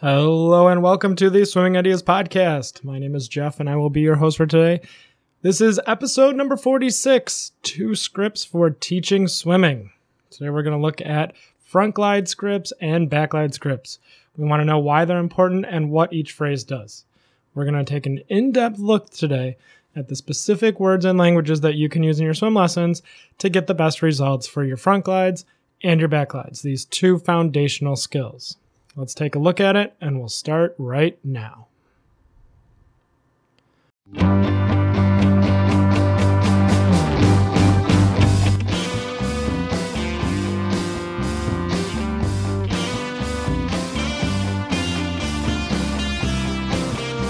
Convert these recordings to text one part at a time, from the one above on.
Hello and welcome to the Swimming Ideas Podcast. My name is Jeff and I will be your host for today. This is episode number 46 Two Scripts for Teaching Swimming. Today we're going to look at front glide scripts and back glide scripts. We want to know why they're important and what each phrase does. We're going to take an in depth look today at the specific words and languages that you can use in your swim lessons to get the best results for your front glides and your back glides, these two foundational skills. Let's take a look at it, and we'll start right now.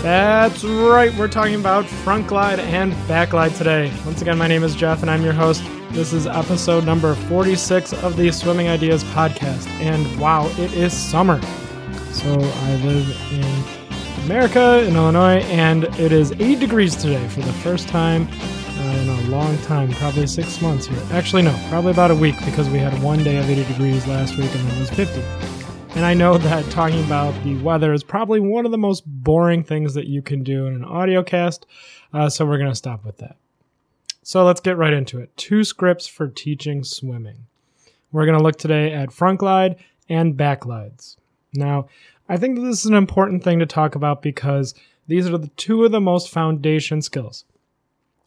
That's right, we're talking about front glide and back glide today. Once again, my name is Jeff, and I'm your host. This is episode number 46 of the Swimming Ideas podcast. And wow, it is summer. So I live in America, in Illinois, and it is 80 degrees today for the first time uh, in a long time, probably six months here. Actually, no, probably about a week because we had one day of 80 degrees last week and it was 50. And I know that talking about the weather is probably one of the most boring things that you can do in an audio cast, uh, so we're going to stop with that. So let's get right into it. Two scripts for teaching swimming. We're going to look today at front glide and back glides. Now, I think that this is an important thing to talk about because these are the two of the most foundation skills.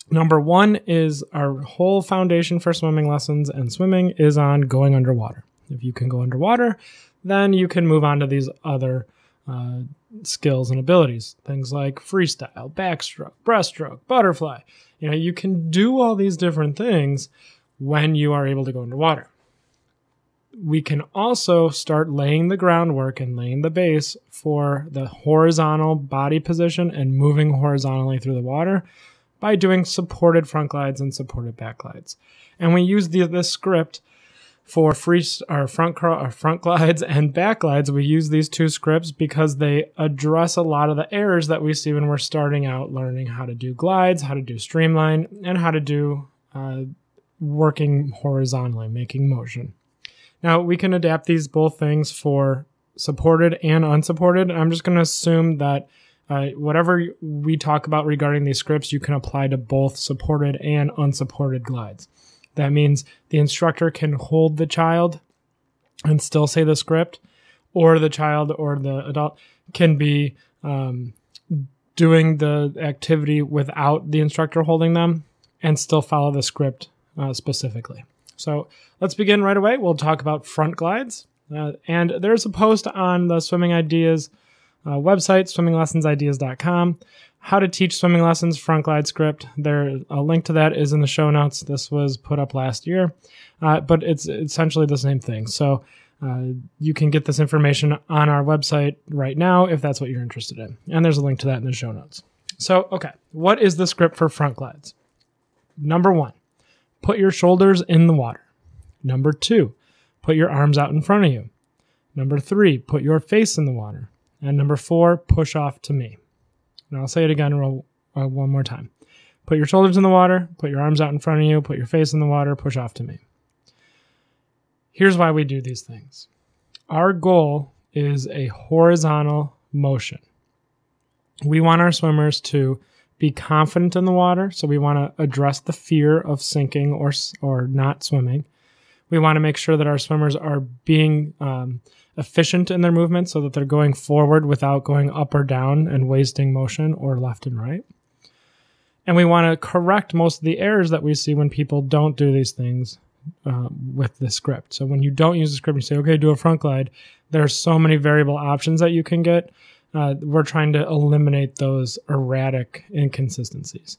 Number one is our whole foundation for swimming lessons and swimming is on going underwater. If you can go underwater, then you can move on to these other uh, skills and abilities. Things like freestyle, backstroke, breaststroke, butterfly. You know, you can do all these different things when you are able to go underwater. We can also start laying the groundwork and laying the base for the horizontal body position and moving horizontally through the water by doing supported front glides and supported back glides. And we use the, this script for free our front crawl, our front glides and back glides we use these two scripts because they address a lot of the errors that we see when we're starting out learning how to do glides how to do streamline and how to do uh, working horizontally making motion now we can adapt these both things for supported and unsupported i'm just going to assume that uh, whatever we talk about regarding these scripts you can apply to both supported and unsupported glides that means the instructor can hold the child and still say the script, or the child or the adult can be um, doing the activity without the instructor holding them and still follow the script uh, specifically. So let's begin right away. We'll talk about front glides. Uh, and there's a post on the Swimming Ideas uh, website, swimminglessonsideas.com, how to teach swimming lessons front glide script. There, a link to that is in the show notes. This was put up last year, uh, but it's essentially the same thing. So uh, you can get this information on our website right now if that's what you're interested in. And there's a link to that in the show notes. So, okay, what is the script for front glides? Number one, put your shoulders in the water. Number two, put your arms out in front of you. Number three, put your face in the water. And number four, push off to me. And I'll say it again real, uh, one more time. Put your shoulders in the water, put your arms out in front of you, put your face in the water, push off to me. Here's why we do these things our goal is a horizontal motion. We want our swimmers to be confident in the water, so we want to address the fear of sinking or, or not swimming. We want to make sure that our swimmers are being um, efficient in their movement so that they're going forward without going up or down and wasting motion or left and right. And we want to correct most of the errors that we see when people don't do these things uh, with the script. So when you don't use the script, you say, okay, do a front glide. There are so many variable options that you can get. Uh, we're trying to eliminate those erratic inconsistencies.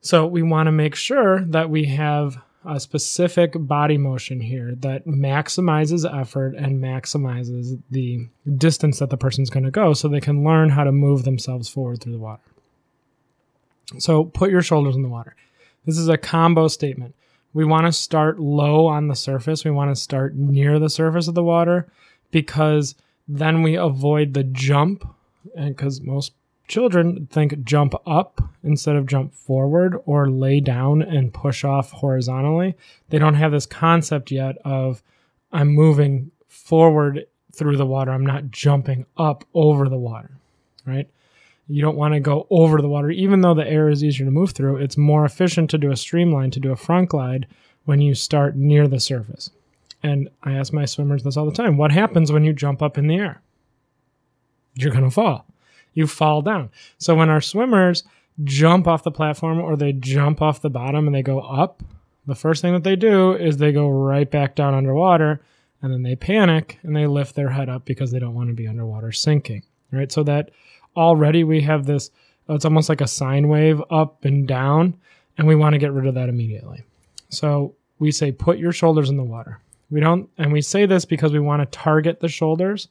So we want to make sure that we have a specific body motion here that maximizes effort and maximizes the distance that the person's going to go so they can learn how to move themselves forward through the water. So put your shoulders in the water. This is a combo statement. We want to start low on the surface. We want to start near the surface of the water because then we avoid the jump and because most children think jump up instead of jump forward or lay down and push off horizontally. They don't have this concept yet of I'm moving forward through the water. I'm not jumping up over the water, right? You don't want to go over the water, even though the air is easier to move through. It's more efficient to do a streamline, to do a front glide when you start near the surface. And I ask my swimmers this all the time what happens when you jump up in the air? You're going to fall. You fall down. So when our swimmers jump off the platform or they jump off the bottom and they go up, the first thing that they do is they go right back down underwater and then they panic and they lift their head up because they don't want to be underwater sinking. Right. So that already we have this, it's almost like a sine wave up and down, and we want to get rid of that immediately. So we say, put your shoulders in the water. We don't, and we say this because we want to target the shoulders.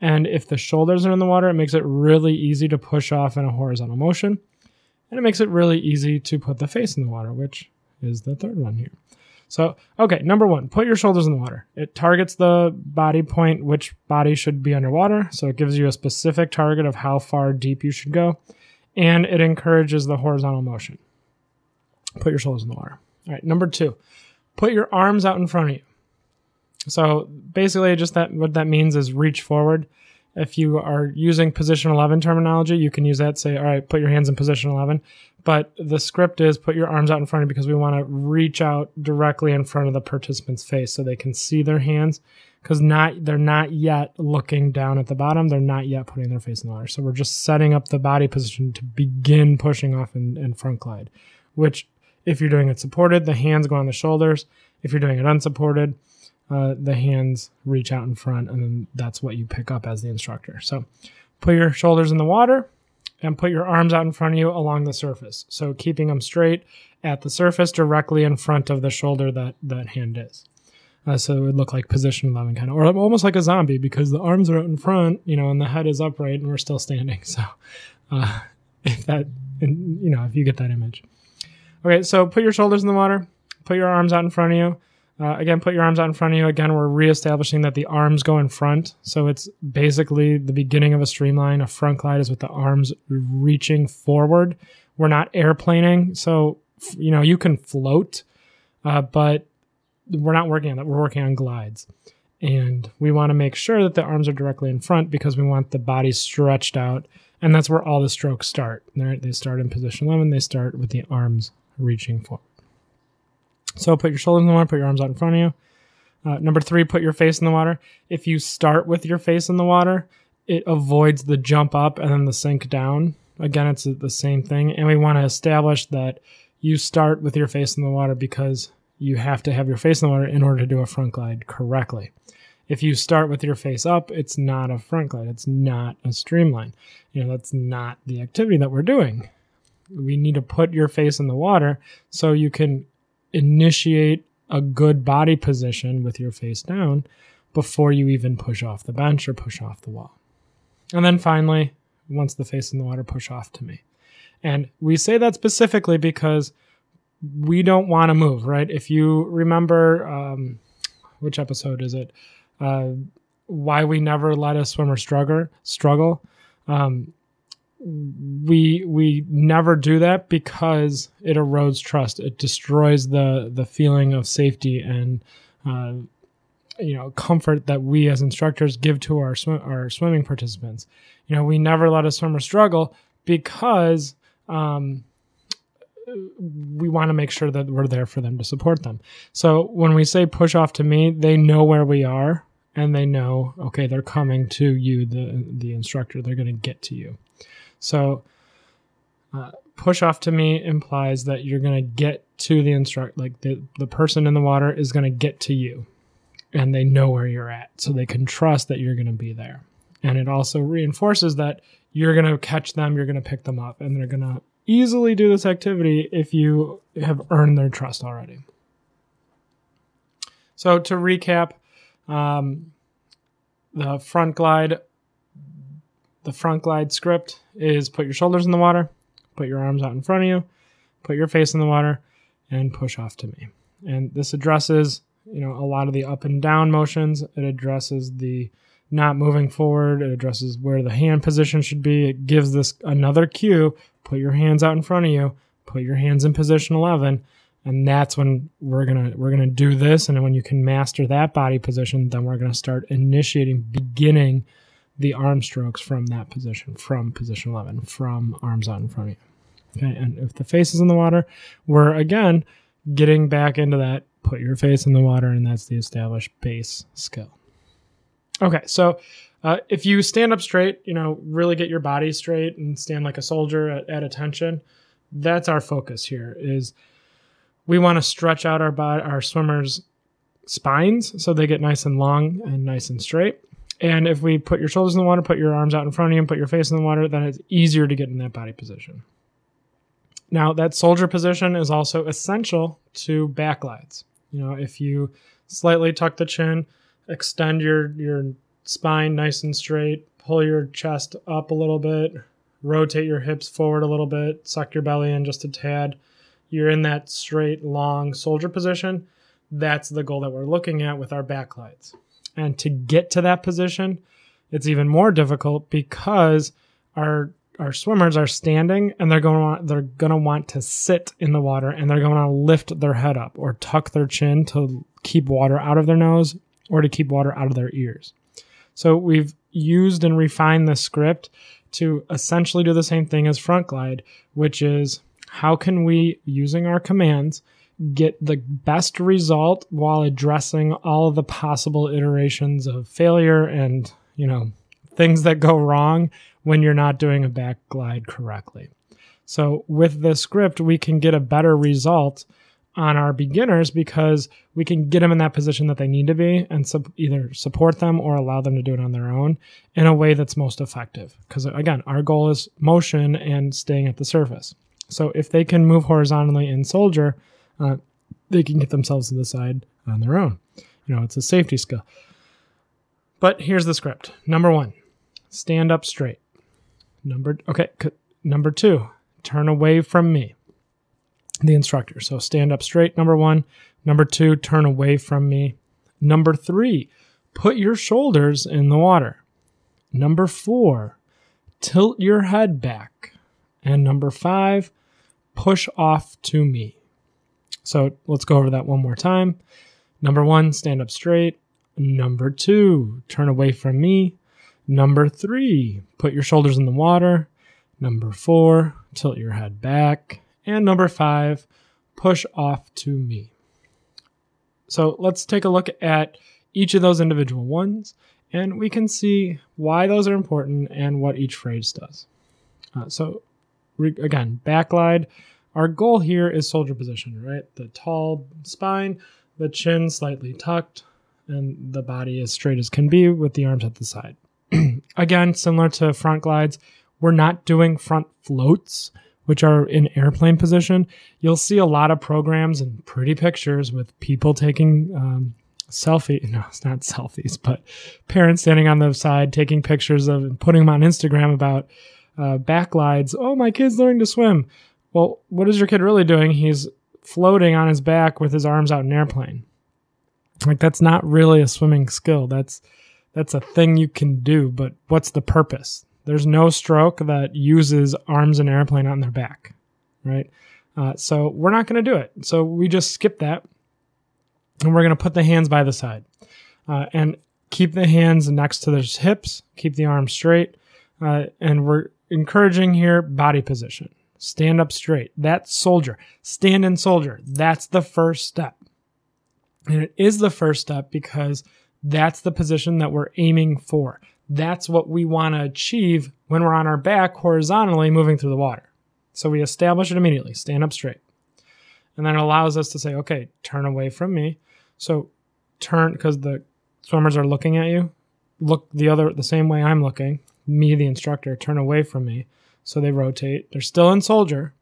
And if the shoulders are in the water, it makes it really easy to push off in a horizontal motion. And it makes it really easy to put the face in the water, which is the third one here. So, okay, number one, put your shoulders in the water. It targets the body point, which body should be underwater. So it gives you a specific target of how far deep you should go. And it encourages the horizontal motion. Put your shoulders in the water. All right, number two, put your arms out in front of you. So basically, just that what that means is reach forward. If you are using position 11 terminology, you can use that. Say, all right, put your hands in position 11. But the script is put your arms out in front of you because we want to reach out directly in front of the participant's face so they can see their hands because not they're not yet looking down at the bottom. They're not yet putting their face in the water. So we're just setting up the body position to begin pushing off in, in front glide, which if you're doing it supported, the hands go on the shoulders. If you're doing it unsupported, uh, the hands reach out in front, and then that's what you pick up as the instructor. So put your shoulders in the water and put your arms out in front of you along the surface. So keeping them straight at the surface directly in front of the shoulder that that hand is. Uh, so it would look like position 11 kind of, or almost like a zombie because the arms are out in front, you know, and the head is upright and we're still standing. So uh, if that, and, you know, if you get that image. Okay, so put your shoulders in the water, put your arms out in front of you. Uh, again, put your arms out in front of you. Again, we're reestablishing that the arms go in front. So it's basically the beginning of a streamline. A front glide is with the arms reaching forward. We're not airplaning. So, you know, you can float, uh, but we're not working on that. We're working on glides. And we want to make sure that the arms are directly in front because we want the body stretched out. And that's where all the strokes start. They start in position 11. They start with the arms reaching forward. So put your shoulders in the water, put your arms out in front of you. Uh, number three, put your face in the water. If you start with your face in the water, it avoids the jump up and then the sink down. Again, it's the same thing. And we want to establish that you start with your face in the water because you have to have your face in the water in order to do a front glide correctly. If you start with your face up, it's not a front glide. It's not a streamline. You know, that's not the activity that we're doing. We need to put your face in the water so you can initiate a good body position with your face down before you even push off the bench or push off the wall. And then finally, once the face in the water, push off to me. And we say that specifically because we don't want to move, right? If you remember, um, which episode is it? Uh, why we never let a swimmer struggle. Struggle. Um, we we never do that because it erodes trust. It destroys the the feeling of safety and uh, you know comfort that we as instructors give to our swim our swimming participants. You know, we never let a swimmer struggle because um, we want to make sure that we're there for them to support them. So when we say push off to me, they know where we are and they know okay they're coming to you the the instructor. They're going to get to you. So uh, push off to me implies that you're going to get to the instruct like the, the person in the water is going to get to you. And they know where you're at. So they can trust that you're going to be there. And it also reinforces that you're going to catch them you're going to pick them up and they're going to easily do this activity if you have earned their trust already. So to recap um, the front glide the front glide script is put your shoulders in the water, put your arms out in front of you, put your face in the water, and push off to me. And this addresses, you know, a lot of the up and down motions. It addresses the not moving forward. It addresses where the hand position should be. It gives this another cue. Put your hands out in front of you. Put your hands in position 11. and that's when we're gonna we're gonna do this and when you can master that body position then we're gonna start initiating beginning the arm strokes from that position from position 11 from arms out in front of you okay and if the face is in the water we're again getting back into that put your face in the water and that's the established base skill okay so uh, if you stand up straight you know really get your body straight and stand like a soldier at, at attention that's our focus here is we want to stretch out our body, our swimmers' spines so they get nice and long and nice and straight. And if we put your shoulders in the water, put your arms out in front of you, and put your face in the water, then it's easier to get in that body position. Now, that soldier position is also essential to backglides. You know, if you slightly tuck the chin, extend your your spine nice and straight, pull your chest up a little bit, rotate your hips forward a little bit, suck your belly in just a tad, you're in that straight, long soldier position. That's the goal that we're looking at with our backglides. And to get to that position, it's even more difficult because our our swimmers are standing and they're going to want, they're going to want to sit in the water and they're going to lift their head up or tuck their chin to keep water out of their nose or to keep water out of their ears. So we've used and refined the script to essentially do the same thing as front glide, which is how can we, using our commands, get the best result while addressing all the possible iterations of failure and, you know, things that go wrong when you're not doing a back glide correctly. So with the script, we can get a better result on our beginners because we can get them in that position that they need to be and sub- either support them or allow them to do it on their own in a way that's most effective. Because again, our goal is motion and staying at the surface. So if they can move horizontally in soldier, uh, they can get themselves to the side on their own. You know, it's a safety skill. But here's the script. Number one, stand up straight. Number okay, c- number two, turn away from me, the instructor. So stand up straight. Number one. Number two, turn away from me. Number three, put your shoulders in the water. Number four, tilt your head back. And number five, push off to me. So let's go over that one more time. Number one, stand up straight. Number two, turn away from me. Number three, put your shoulders in the water. Number four, tilt your head back. And number five, push off to me. So let's take a look at each of those individual ones and we can see why those are important and what each phrase does. Uh, so re- again, backglide. Our goal here is soldier position, right? The tall spine, the chin slightly tucked, and the body as straight as can be with the arms at the side. again, similar to front glides, we're not doing front floats, which are in airplane position. You'll see a lot of programs and pretty pictures with people taking um, selfie no it's not selfies but parents standing on the side taking pictures of and putting them on instagram about uh, backglides. Oh, my kid's learning to swim. Well, what is your kid really doing? He's floating on his back with his arms out in an airplane. Like that's not really a swimming skill. That's that's a thing you can do, but what's the purpose? There's no stroke that uses arms in an airplane on their back, right? Uh, so we're not going to do it. So we just skip that, and we're going to put the hands by the side, uh, and keep the hands next to their hips, keep the arms straight, uh, and we're encouraging here body position. Stand up straight. That's soldier. Stand in soldier. That's the first step. And it is the first step because that's the position that we're aiming for. That's what we want to achieve when we're on our back horizontally moving through the water. So we establish it immediately. Stand up straight. And then it allows us to say, okay, turn away from me. So turn because the swimmers are looking at you. Look the other the same way I'm looking me, the instructor, turn away from me. So they rotate. They're still in soldier.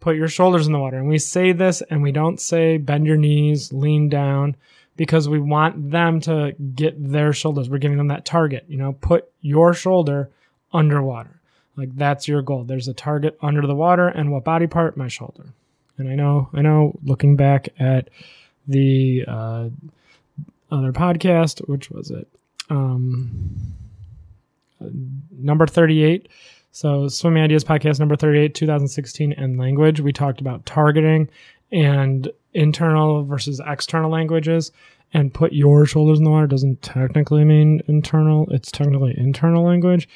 Put your shoulders in the water. And we say this and we don't say bend your knees, lean down, because we want them to get their shoulders. We're giving them that target. You know, put your shoulder underwater. Like that's your goal. There's a target under the water, and what body part? My shoulder. And I know, I know, looking back at the uh, other podcast, which was it? Um, number 38. So, Swimming Ideas Podcast number 38, 2016, and language. We talked about targeting and internal versus external languages and put your shoulders in the water doesn't technically mean internal, it's technically internal language.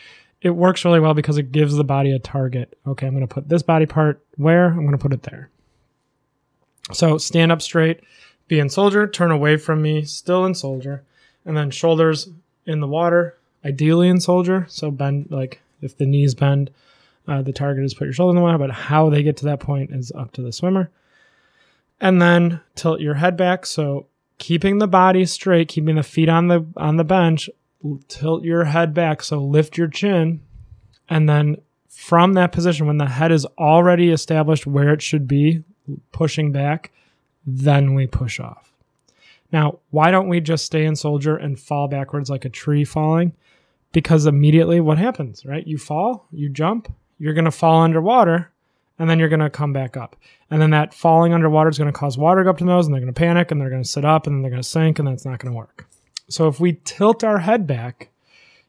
It works really well because it gives the body a target. Okay, I'm going to put this body part where? I'm going to put it there. So stand up straight, be in soldier, turn away from me, still in soldier, and then shoulders in the water, ideally in soldier. So bend, like if the knees bend, uh, the target is put your shoulder in the water, but how they get to that point is up to the swimmer. And then tilt your head back. So keeping the body straight, keeping the feet on the on the bench, tilt your head back. So lift your chin, and then from that position, when the head is already established where it should be, pushing back, then we push off. Now, why don't we just stay in soldier and fall backwards like a tree falling? Because immediately what happens, right? You fall, you jump, you're going to fall underwater, and then you're going to come back up. And then that falling underwater is going to cause water to go up to the nose, and they're going to panic, and they're going to sit up, and then they're going to sink, and that's not going to work. So if we tilt our head back,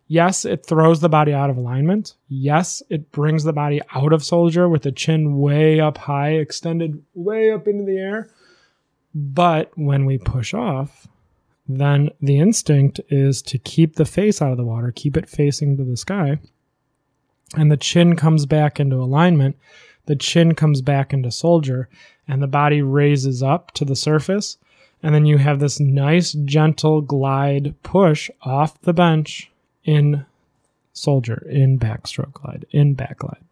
yes, it throws the body out of alignment. Yes, it brings the body out of soldier with the chin way up high, extended way up into the air. But when we push off, then the instinct is to keep the face out of the water, keep it facing to the sky. And the chin comes back into alignment. The chin comes back into soldier, and the body raises up to the surface. And then you have this nice, gentle glide push off the bench in soldier, in backstroke glide, in back glide.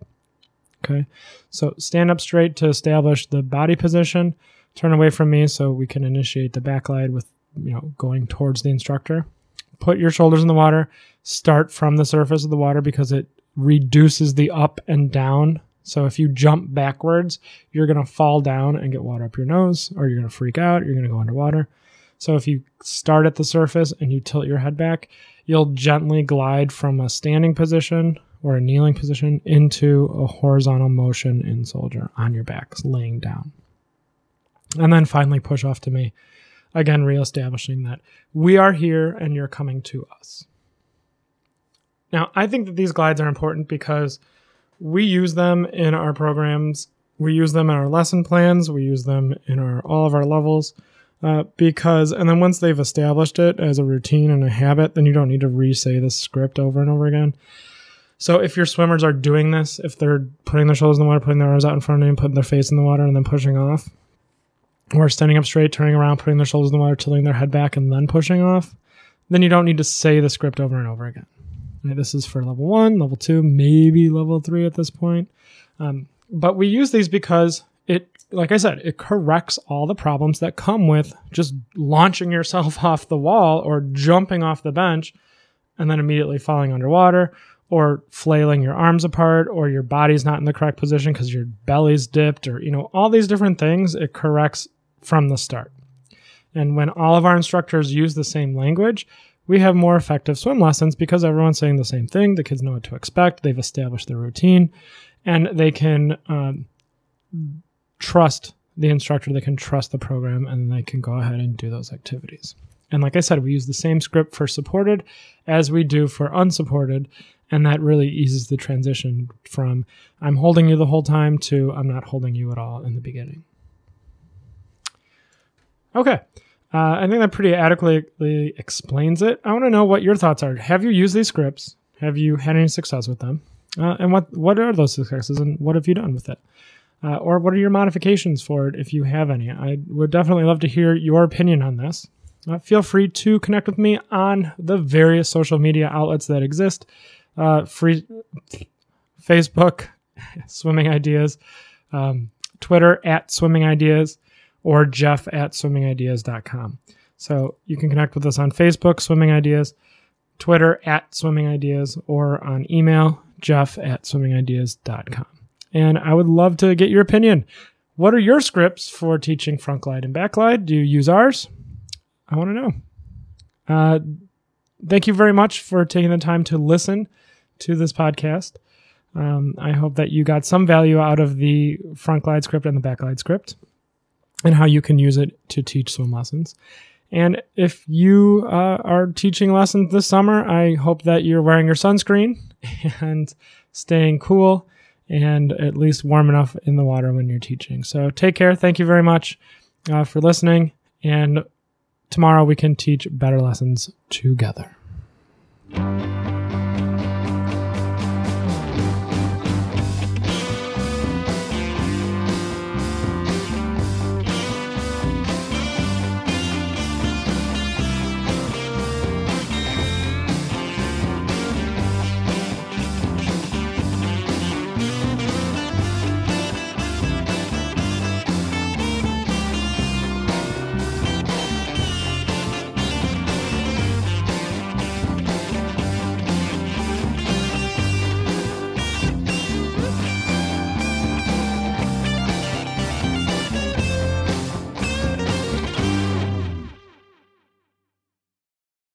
Okay. So stand up straight to establish the body position. Turn away from me so we can initiate the back glide with, you know, going towards the instructor. Put your shoulders in the water. Start from the surface of the water because it reduces the up and down. So if you jump backwards, you're going to fall down and get water up your nose, or you're going to freak out. You're going to go underwater. So if you start at the surface and you tilt your head back, you'll gently glide from a standing position or a kneeling position into a horizontal motion in soldier on your back, laying down. And then finally push off to me, again, reestablishing that we are here and you're coming to us. Now, I think that these glides are important because we use them in our programs, we use them in our lesson plans, we use them in our all of our levels. Uh, because and then once they've established it as a routine and a habit, then you don't need to re-say the script over and over again. So if your swimmers are doing this, if they're putting their shoulders in the water, putting their arms out in front of them, putting their face in the water, and then pushing off, or standing up straight, turning around, putting their shoulders in the water, tilting their head back, and then pushing off, then you don't need to say the script over and over again. Right, this is for level one, level two, maybe level three at this point. Um, but we use these because it like I said, it corrects all the problems that come with just launching yourself off the wall or jumping off the bench and then immediately falling underwater or flailing your arms apart or your body's not in the correct position because your belly's dipped or you know all these different things it corrects from the start. And when all of our instructors use the same language, we have more effective swim lessons because everyone's saying the same thing. The kids know what to expect. They've established their routine, and they can um, trust the instructor, they can trust the program, and they can go ahead and do those activities. And like I said, we use the same script for supported as we do for unsupported. And that really eases the transition from I'm holding you the whole time to I'm not holding you at all in the beginning. Okay. Uh, I think that pretty adequately explains it. I want to know what your thoughts are. Have you used these scripts? Have you had any success with them? Uh, and what, what are those successes and what have you done with it? Uh, or what are your modifications for it if you have any? I would definitely love to hear your opinion on this. Uh, feel free to connect with me on the various social media outlets that exist. Uh, free Facebook, Swimming Ideas, um, Twitter at Swimming Ideas, or Jeff at swimmingideas.com. So you can connect with us on Facebook, Swimming Ideas, Twitter at Swimming Ideas, or on email, Jeff at swimmingideas.com. and I would love to get your opinion. What are your scripts for teaching front glide and back glide? Do you use ours? I want to know. Uh, thank you very much for taking the time to listen to this podcast. Um, I hope that you got some value out of the front glide script and the back glide script and how you can use it to teach swim lessons. And if you uh, are teaching lessons this summer, I hope that you're wearing your sunscreen and staying cool and at least warm enough in the water when you're teaching. So take care. Thank you very much uh, for listening. And tomorrow we can teach better lessons together.